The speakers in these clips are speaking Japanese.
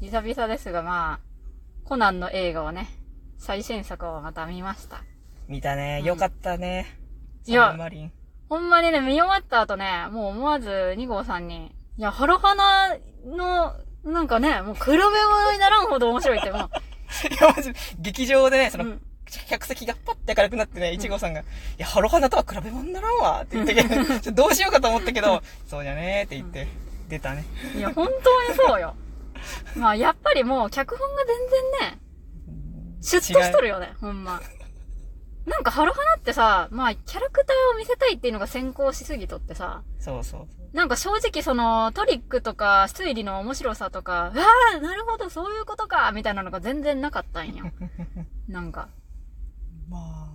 久々ですが、まあ、コナンの映画をね、最新作をまた見ました。見たね。うんよかったね。いやサブマリン。ほんまにね、見終わった後ね、もう思わず2号さんに、いや、ハロハナの、なんかね、もう比べ物にならんほど面白いって、もう、いや、劇場でね、その、うん客席がパッて明るくなってね、一号さんが、いや、ハロハナとは比べ物にならんわって言ってけど、どうしようかと思ったけど、そうじゃねーって言って、出たね。いや、本当にそうよ。まあ、やっぱりもう、脚本が全然ね、シュッとしとるよね、ほんま。なんか、ハロハナってさ、まあ、キャラクターを見せたいっていうのが先行しすぎとってさ、そうそう。なんか正直そのトリックとか推理の面白さとか、ああ、なるほど、そういうことか、みたいなのが全然なかったんよ。なんか。まあ、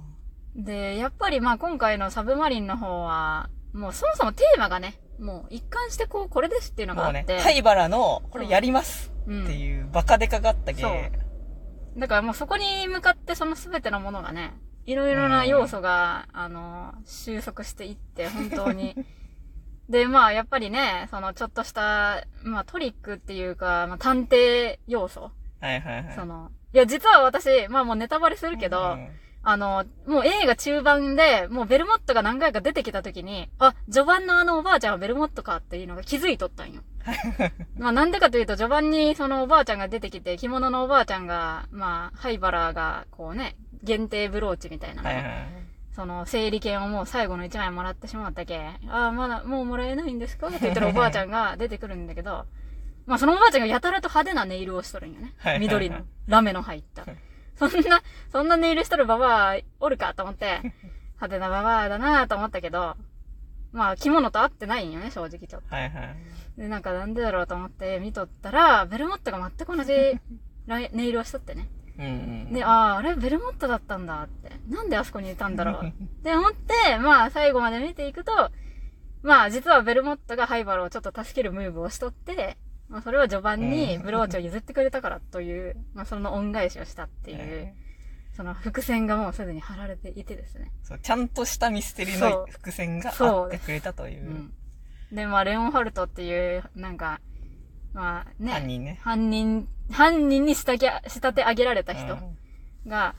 で、やっぱりまあ今回のサブマリンの方は、もうそもそもテーマがね、もう一貫してこう、これですっていうのがあもうね、って。灰原の、これやりますうんっていう、バカデカがあったけ、そうだからもうそこに向かってその全てのものがね、いろいろな要素が、あの、収束していって、本当に。で、まあ、やっぱりね、その、ちょっとした、まあ、トリックっていうか、まあ、探偵要素。はいはいはい。その、いや、実は私、まあもうネタバレするけど、うんあの、もう映画中盤で、もうベルモットが何回か出てきた時に、あ、序盤のあのおばあちゃんはベルモットかっていうのが気づいとったんよ。まあなんでかというと、序盤にそのおばあちゃんが出てきて、着物のおばあちゃんが、まあ、ハイバラが、こうね、限定ブローチみたいなの、はいはいはい。その、整理券をもう最後の1枚もらってしまったけ、ああ、まだ、もうもらえないんですか？って言ってるおばあちゃんが出てくるんだけど、まあそのおばあちゃんがやたらと派手なネイルをしとるんよね。はいはいはい緑の、ラメの入った。そんな、そんなネイルしとるババアおるかと思って、派手なババアだなと思ったけど、まあ着物と合ってないんよね、正直ちょっと。はいはい。で、なんかなんでだろうと思って見とったら、ベルモットが全く同じ ネイルをしとってね。うんうん。で、ああ、あれベルモットだったんだって。なんであそこにいたんだろう って思って、まあ最後まで見ていくと、まあ実はベルモットがハイバルをちょっと助けるムーブをしとって、まあそれは序盤にブローチを譲ってくれたからという、まあその恩返しをしたっていう、その伏線がもうすでに貼られていてですね。そう、ちゃんとしたミステリーの伏線があってくれたというう。ん。で、まあレオンハルトっていう、なんか、まあね、犯人ね。犯人、犯人に仕立て、仕立て上げられた人。うんが、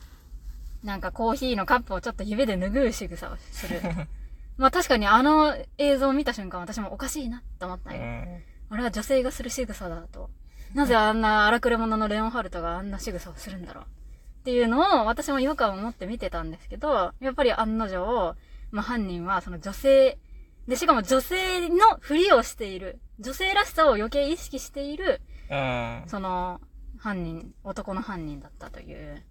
なんかコーヒーのカップをちょっと指で拭う仕草をする。まあ確かにあの映像を見た瞬間私もおかしいなって思ったんよ。うんあれは女性がする仕草だと。なぜあんな荒くれ者のレオンハルトがあんな仕草をするんだろう。っていうのを私も違和感を持って見てたんですけど、やっぱり案の定、まあ犯人はその女性、で、しかも女性のふりをしている、女性らしさを余計意識している、うん。その犯人、男の犯人だったという。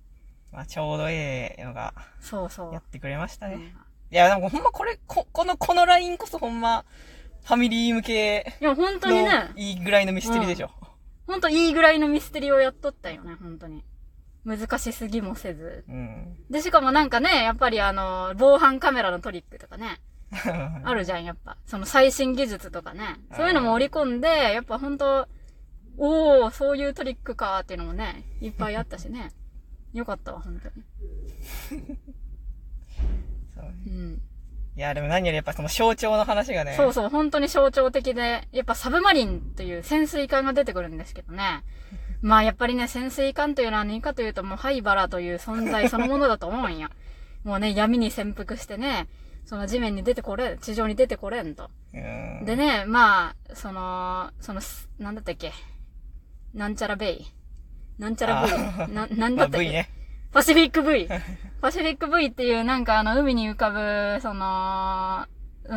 まあ、ちょうどええのがそうそう。やってくれましたね。うんいや、でもほんまこれ、こ、この、このラインこそほんま、ファミリー向けいや、本当にのね、いいぐらいのミステリーでしょ。本当いいぐらいのミステリーをやっとったよね、本当に。難しすぎもせず。うん。で、しかもなんかね、やっぱりあの、防犯カメラのトリックとかね、あるじゃん、やっぱ。その最新技術とかね。そういうのも織り込んで、やっぱ本当おー、そういうトリックかっていうのもね、いっぱいあったしね。よかったわ、本当に。そううん。いや、でも何よりやっぱその象徴の話がね。そうそう、本当に象徴的で、やっぱサブマリンという潜水艦が出てくるんですけどね。まあやっぱりね、潜水艦というのは何かというともうハイバラという存在そのものだと思うんや。もうね、闇に潜伏してね、その地面に出てこれん、地上に出てこれんと。うん。でね、まあ、その、その、すなんだったっけ？なんちゃらベイ。なんちゃらあ V。な、なんまあだったっけ、V ね。パシフィック V。パシフィック V っていうなんかあの海に浮かぶ、その、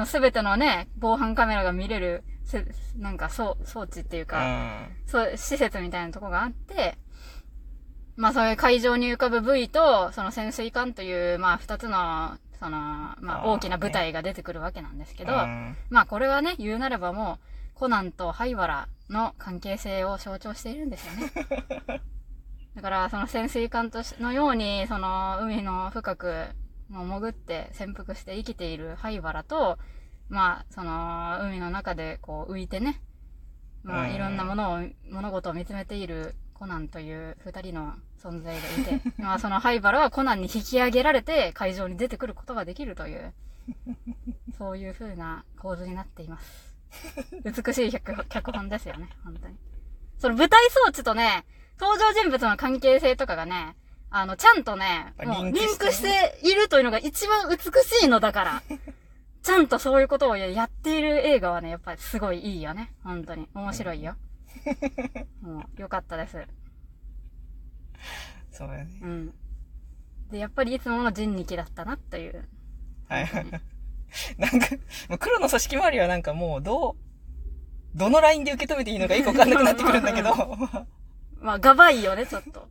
すべてのね、防犯カメラが見れる、せなんか装装置っていううか、ん。そう、施設みたいなとこがあって、まあそういう海上に浮かぶ V と、その潜水艦という、まあ二つの、その、まあ大きな舞台が出てくるわけなんですけど、うんまあこれはね、言うなればもう、コナンと灰原の関係性を象徴しているんですよね。だから、その潜水艦としのように、その海の深く、もう潜って潜伏して生きている灰原と、まあ、その海の中でこう浮いてね、まあうんいろんなものを、物事を見つめているコナンという二人の存在がいて、まあその灰原はコナンに引き上げられて会場に出てくることができるという、そういう風な構図になっています。美しい脚脚本ですよね、本当に。その舞台装置とね、登場人物の関係性とかがね、あの、ちゃんとね、ぱもうリンクしているというのが一番美しいのだから。ちゃんとそういうことをやっている映画はね、やっぱりすごいいいよね。本当に。面白いよ。もう、よかったです。そうだよね。うん。で、やっぱりいつもの人力だったなっていう。はいはい。なんか、もう黒の組織周りはなんかもう、どう、どのラインで受け止めていいのかよくわかんなくなってくるんだけど。まあ、ガバいよね、ちょっと。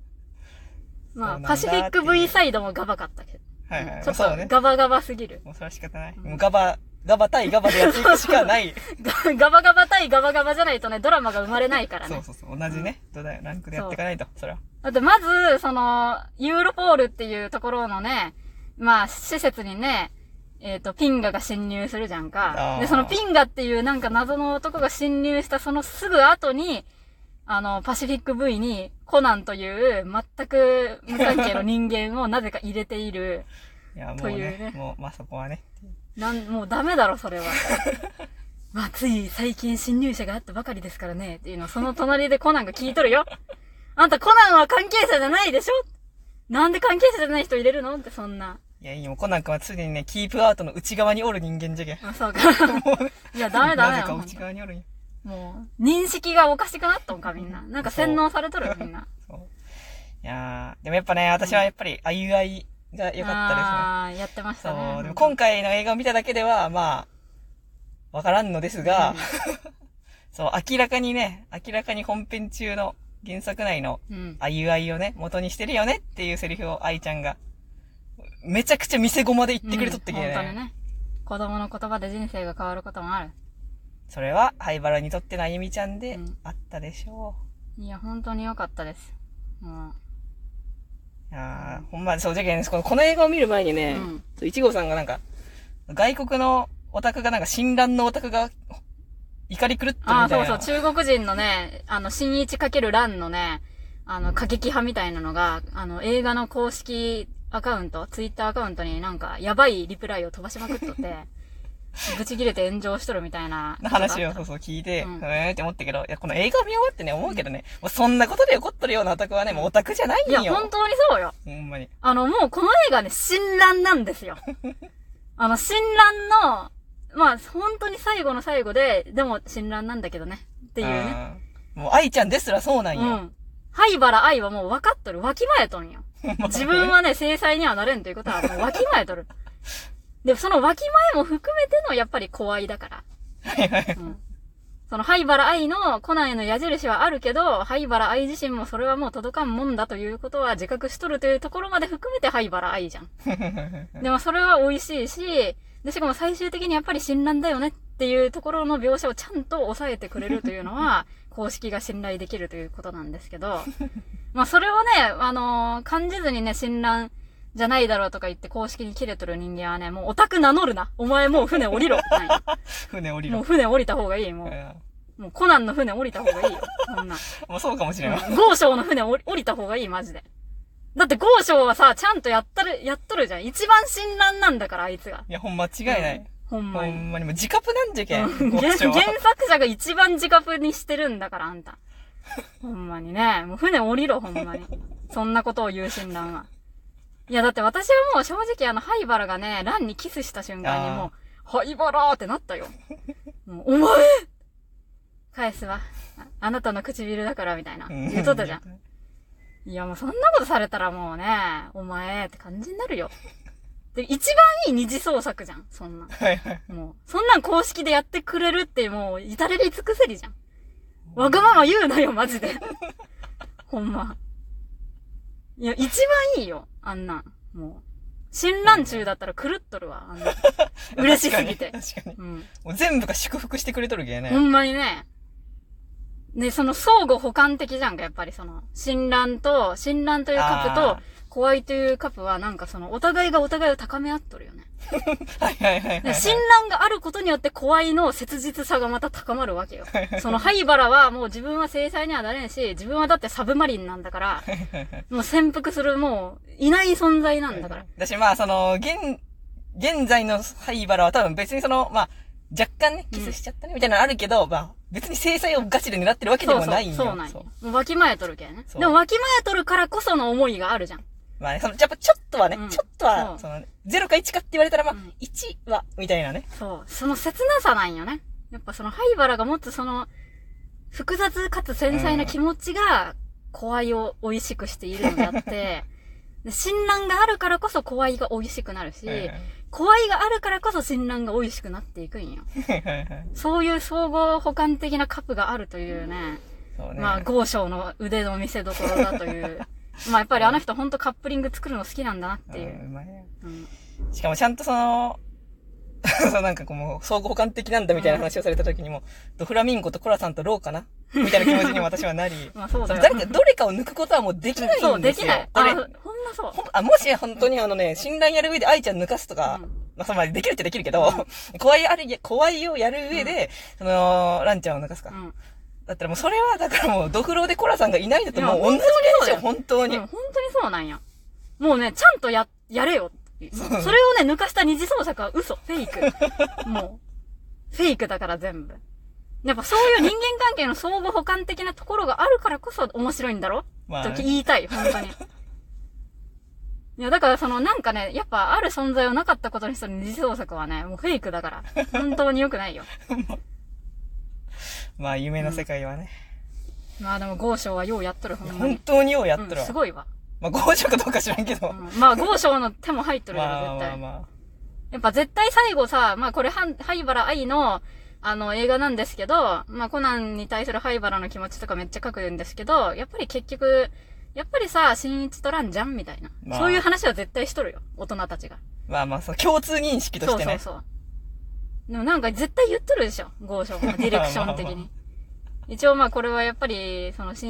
まあ、パシフィック V サイドもガバかったけど。はいはい。ちょっと。ガバガバすぎる。もうそれは仕方ない。うんもうガバ、ガバ対ガバでやっていくしかない。ガ ガバガバ対ガバガバじゃないとね、ドラマが生まれないからね。そうそうそう。同じね。どうだよ。ランクでやっていかないと。それは。だってまず、その、ユーロポールっていうところのね、まあ、施設にね、えっ、と、ピンガが侵入するじゃんあか。ーで、そのピンガっていうなんか謎の男が侵入したそのすぐ後に、あの、パシフィック V にコナンという全く無関係の人間をなぜか入れている。いや、もうというねね。もう、まあそこはね。なん、もうダメだろ、それは。まあ、つい最近侵入者があったばかりですからね、っていうのをその隣でコナンが聞いとるよ。あんたコナンは関係者じゃないでしょなんで関係者じゃない人入れるのってそんな。いや、いいよ。コナン君は常にね、キープアウトの内側におる人間じゃけん。あ、そうか。いや、ダメダメよ。なぜか内側におるんよ。もう、認識がおかしくなったんか、みんな。なんか洗脳されとるよ、みんな。そう。いやー、でもやっぱね、私はやっぱり、あゆあいが良かったですね。ああー、やってましたね。そう、でも今回の映画を見ただけでは、まあ、わからんのですが、そう、明らかにね、明らかに本編中の原作内のうん。あゆあいをね、元にしてるよねっていうセリフを愛ちゃんが、めちゃくちゃ見せごまで言ってくれとったけどね。うん本当にね。子供の言葉で人生が変わることもある。それは、灰原にとってのあゆみちゃんでうんあったでしょいや、本当に良かったです。もう。いやーほんま、そうじゃけん、このこの映画を見る前にね、うんそう一号さんがなんか、外国のオタクがなんか、新乱のオタクが、怒り狂ってるみたいな。ああ、そうそう、中国人のね、あの、新一かけるランのね、あの、過激派みたいなのが、あの、映画の公式アカウント、ツイッターアカウントになんか、やばいリプライを飛ばしまくっとって、ぶち切れて炎上しとるみたいな。の話をそうそう聞いて、ううんーんって思ったけど、いや、この映画を見終わってね、思うけどね、もうそんなことで怒っとるようなオタクはね、もうオタクじゃないんいや、よ。本当にそうよ。ほんまに。あの、もうこの映画ね、新乱なんですよ。あの、新乱の、まあ、本当に最後の最後で、でも新乱なんだけどね。っていうね。うん。もう愛ちゃんですらそうなんよ。うん。灰原愛はもう分かっとる。わきまえとんよ。自分はね、制裁にはなれんということはもうわきまえとる。で、そのわきまえも含めてのやっぱり怖いだから。はいはい。うん。その灰原愛のコナンへの矢印はあるけど、灰原愛自身もそれはもう届かんもんだということは自覚しとるというところまで含めて灰原愛じゃん。でもそれは美味しいし、で、しかも最終的にやっぱり信頼だよねっていうところの描写をちゃんと抑えてくれるというのは、公式が信頼できるということなんですけど、まあそれをね、あのー感じずにね、信頼じゃないだろうとか言って公式に切れとる人間はね、もうオタク名乗るな。お前もう船降りろ。船降りろ。もう船降りた方がいい。もうんう、もうコナンの船降りた方がいいよ。そんな。もうそうかもしれない。ゴーショーの船降りた方がいい、マジで。だってゴーショーはさ、ちゃんとやったる、やっとるじゃん。一番信頼なんだから、あいつが。いや、ほんま違いない。ほんまに。ほんまにもう自覚なんじゃけん。原作者が一番自覚にしてるんだから、あんた。ほんまにね。もう船降りろ、ほんまに。そんなことを言う診断は。いや、だって私はもう正直あの、灰原がね、ランにキスした瞬間にもう、灰原ってなったよ。もうお前返すわ。ああなたの唇だから、みたいな。うん言うとったじゃん。いや、もうそんなことされたらもうね、お前って感じになるよ。で、一番いい二次創作じゃん、そんな。はいはい。もう、そんなん公式でやってくれるってもう、至れり尽くせりじゃん。わがまま言うなよ、マジで。ほんま。いや、一番いいよ、あんなん。もう。新乱中だったら狂っとるわ、あんな。嬉しすぎて。確かに。うん。もう全部が祝福してくれとるけね。ほんまにね。で、その相互補完的じゃんか、やっぱりその、新乱と、新乱というカップとあ、怖いというカップはなんかその、お互いがお互いを高め合っとるよね。はいはいはいはい。で新乱があることによって怖いの切実さがまた高まるわけよ。その灰原はもう自分は制裁にはなれんし、自分はだってサブマリンなんだから、もう潜伏するもう、いない存在なんだから。だし、まあ、その、現、現在の灰原は多分別にその、まあ、若干ね、キスしちゃったね、みたいなのあるけど、まあ、別に制裁をガチで狙ってるわけでもないんよ。そうそうそうなんよ。もうわきまえとるけんね。でもわきまえとるからこその思いがあるじゃん。まあね、その、やっぱちょっとはね、うんちょっとは、そうその、0か1かって言われたら、まあ、うん1は、みたいなね。そう。その切なさなんよね。やっぱその灰原が持つその、複雑かつ繊細な気持ちが、怖いを美味しくしているのであって、で親鸞があるからこそ怖いが美味しくなるし、うん怖いがあるからこそ親鸞が美味しくなっていくんよ。はいはいはいそういう総合補完的なカップがあるというね、そうね。まあ、豪商の腕の見せ所だという。まあ、やっぱりあの人ほんとカップリング作るの好きなんだなっていうう。んうまいねうん。しかもちゃんとその、そうなんかこうもう、相互補完的なんだみたいな話をされた時にも、ドフラミンゴとコラさんとローかな？みたいな気持ちに私はなり、まあ、そうだよ。誰か、どれかを抜くことはもうできないんですよ。そう、できない。あ、あれほんまそう。あ、もし本当にあのね、診断やる上で愛ちゃん抜かすとか、うんまあ、そのまあできるっちゃできるけど、怖いあれ、怖いをやる上で、その、ランちゃんを抜かすか。うん。だったらもうそれは、だからもう、ドフローでコラさんがいないのといやもう同じ現象、本当に。うん、本当にそうなんや。もうね、ちゃんとや、やれよ。それをね、抜かした二次創作は嘘、フェイク。もう、フェイクだから全部。やっぱそういう人間関係の相互補完的なところがあるからこそ面白いんだろ？まあと言いたい、本当に。いや、だからそのなんかね、やっぱある存在をなかったことにする二次創作はね、もうフェイクだから。本当に良くないよ。まあ、夢の世界はね、まあでも、豪商はようやっとる、ほんまに。本当にようやっとるうん、わ。すごいわ。まあ、強情かどうか知らんけど。うん、まあ、豪商の手も入っとるやろ、まあ絶対。まあまやっぱ絶対最後さ、まあこれ、はん灰原愛の、あの、映画なんですけど、まあコナンに対する灰原の気持ちとかめっちゃ書くんですけど、やっぱり結局、やっぱりさ、新一とランじゃんみたいな、まあそういう話は絶対しとるよ。大人たちが。あ。まあまあ、そう、共通認識としてね。そうそうそう。でもなんか絶対言っとるでしょ。豪商もディレクション的に。一応まあこれはやっぱり、その新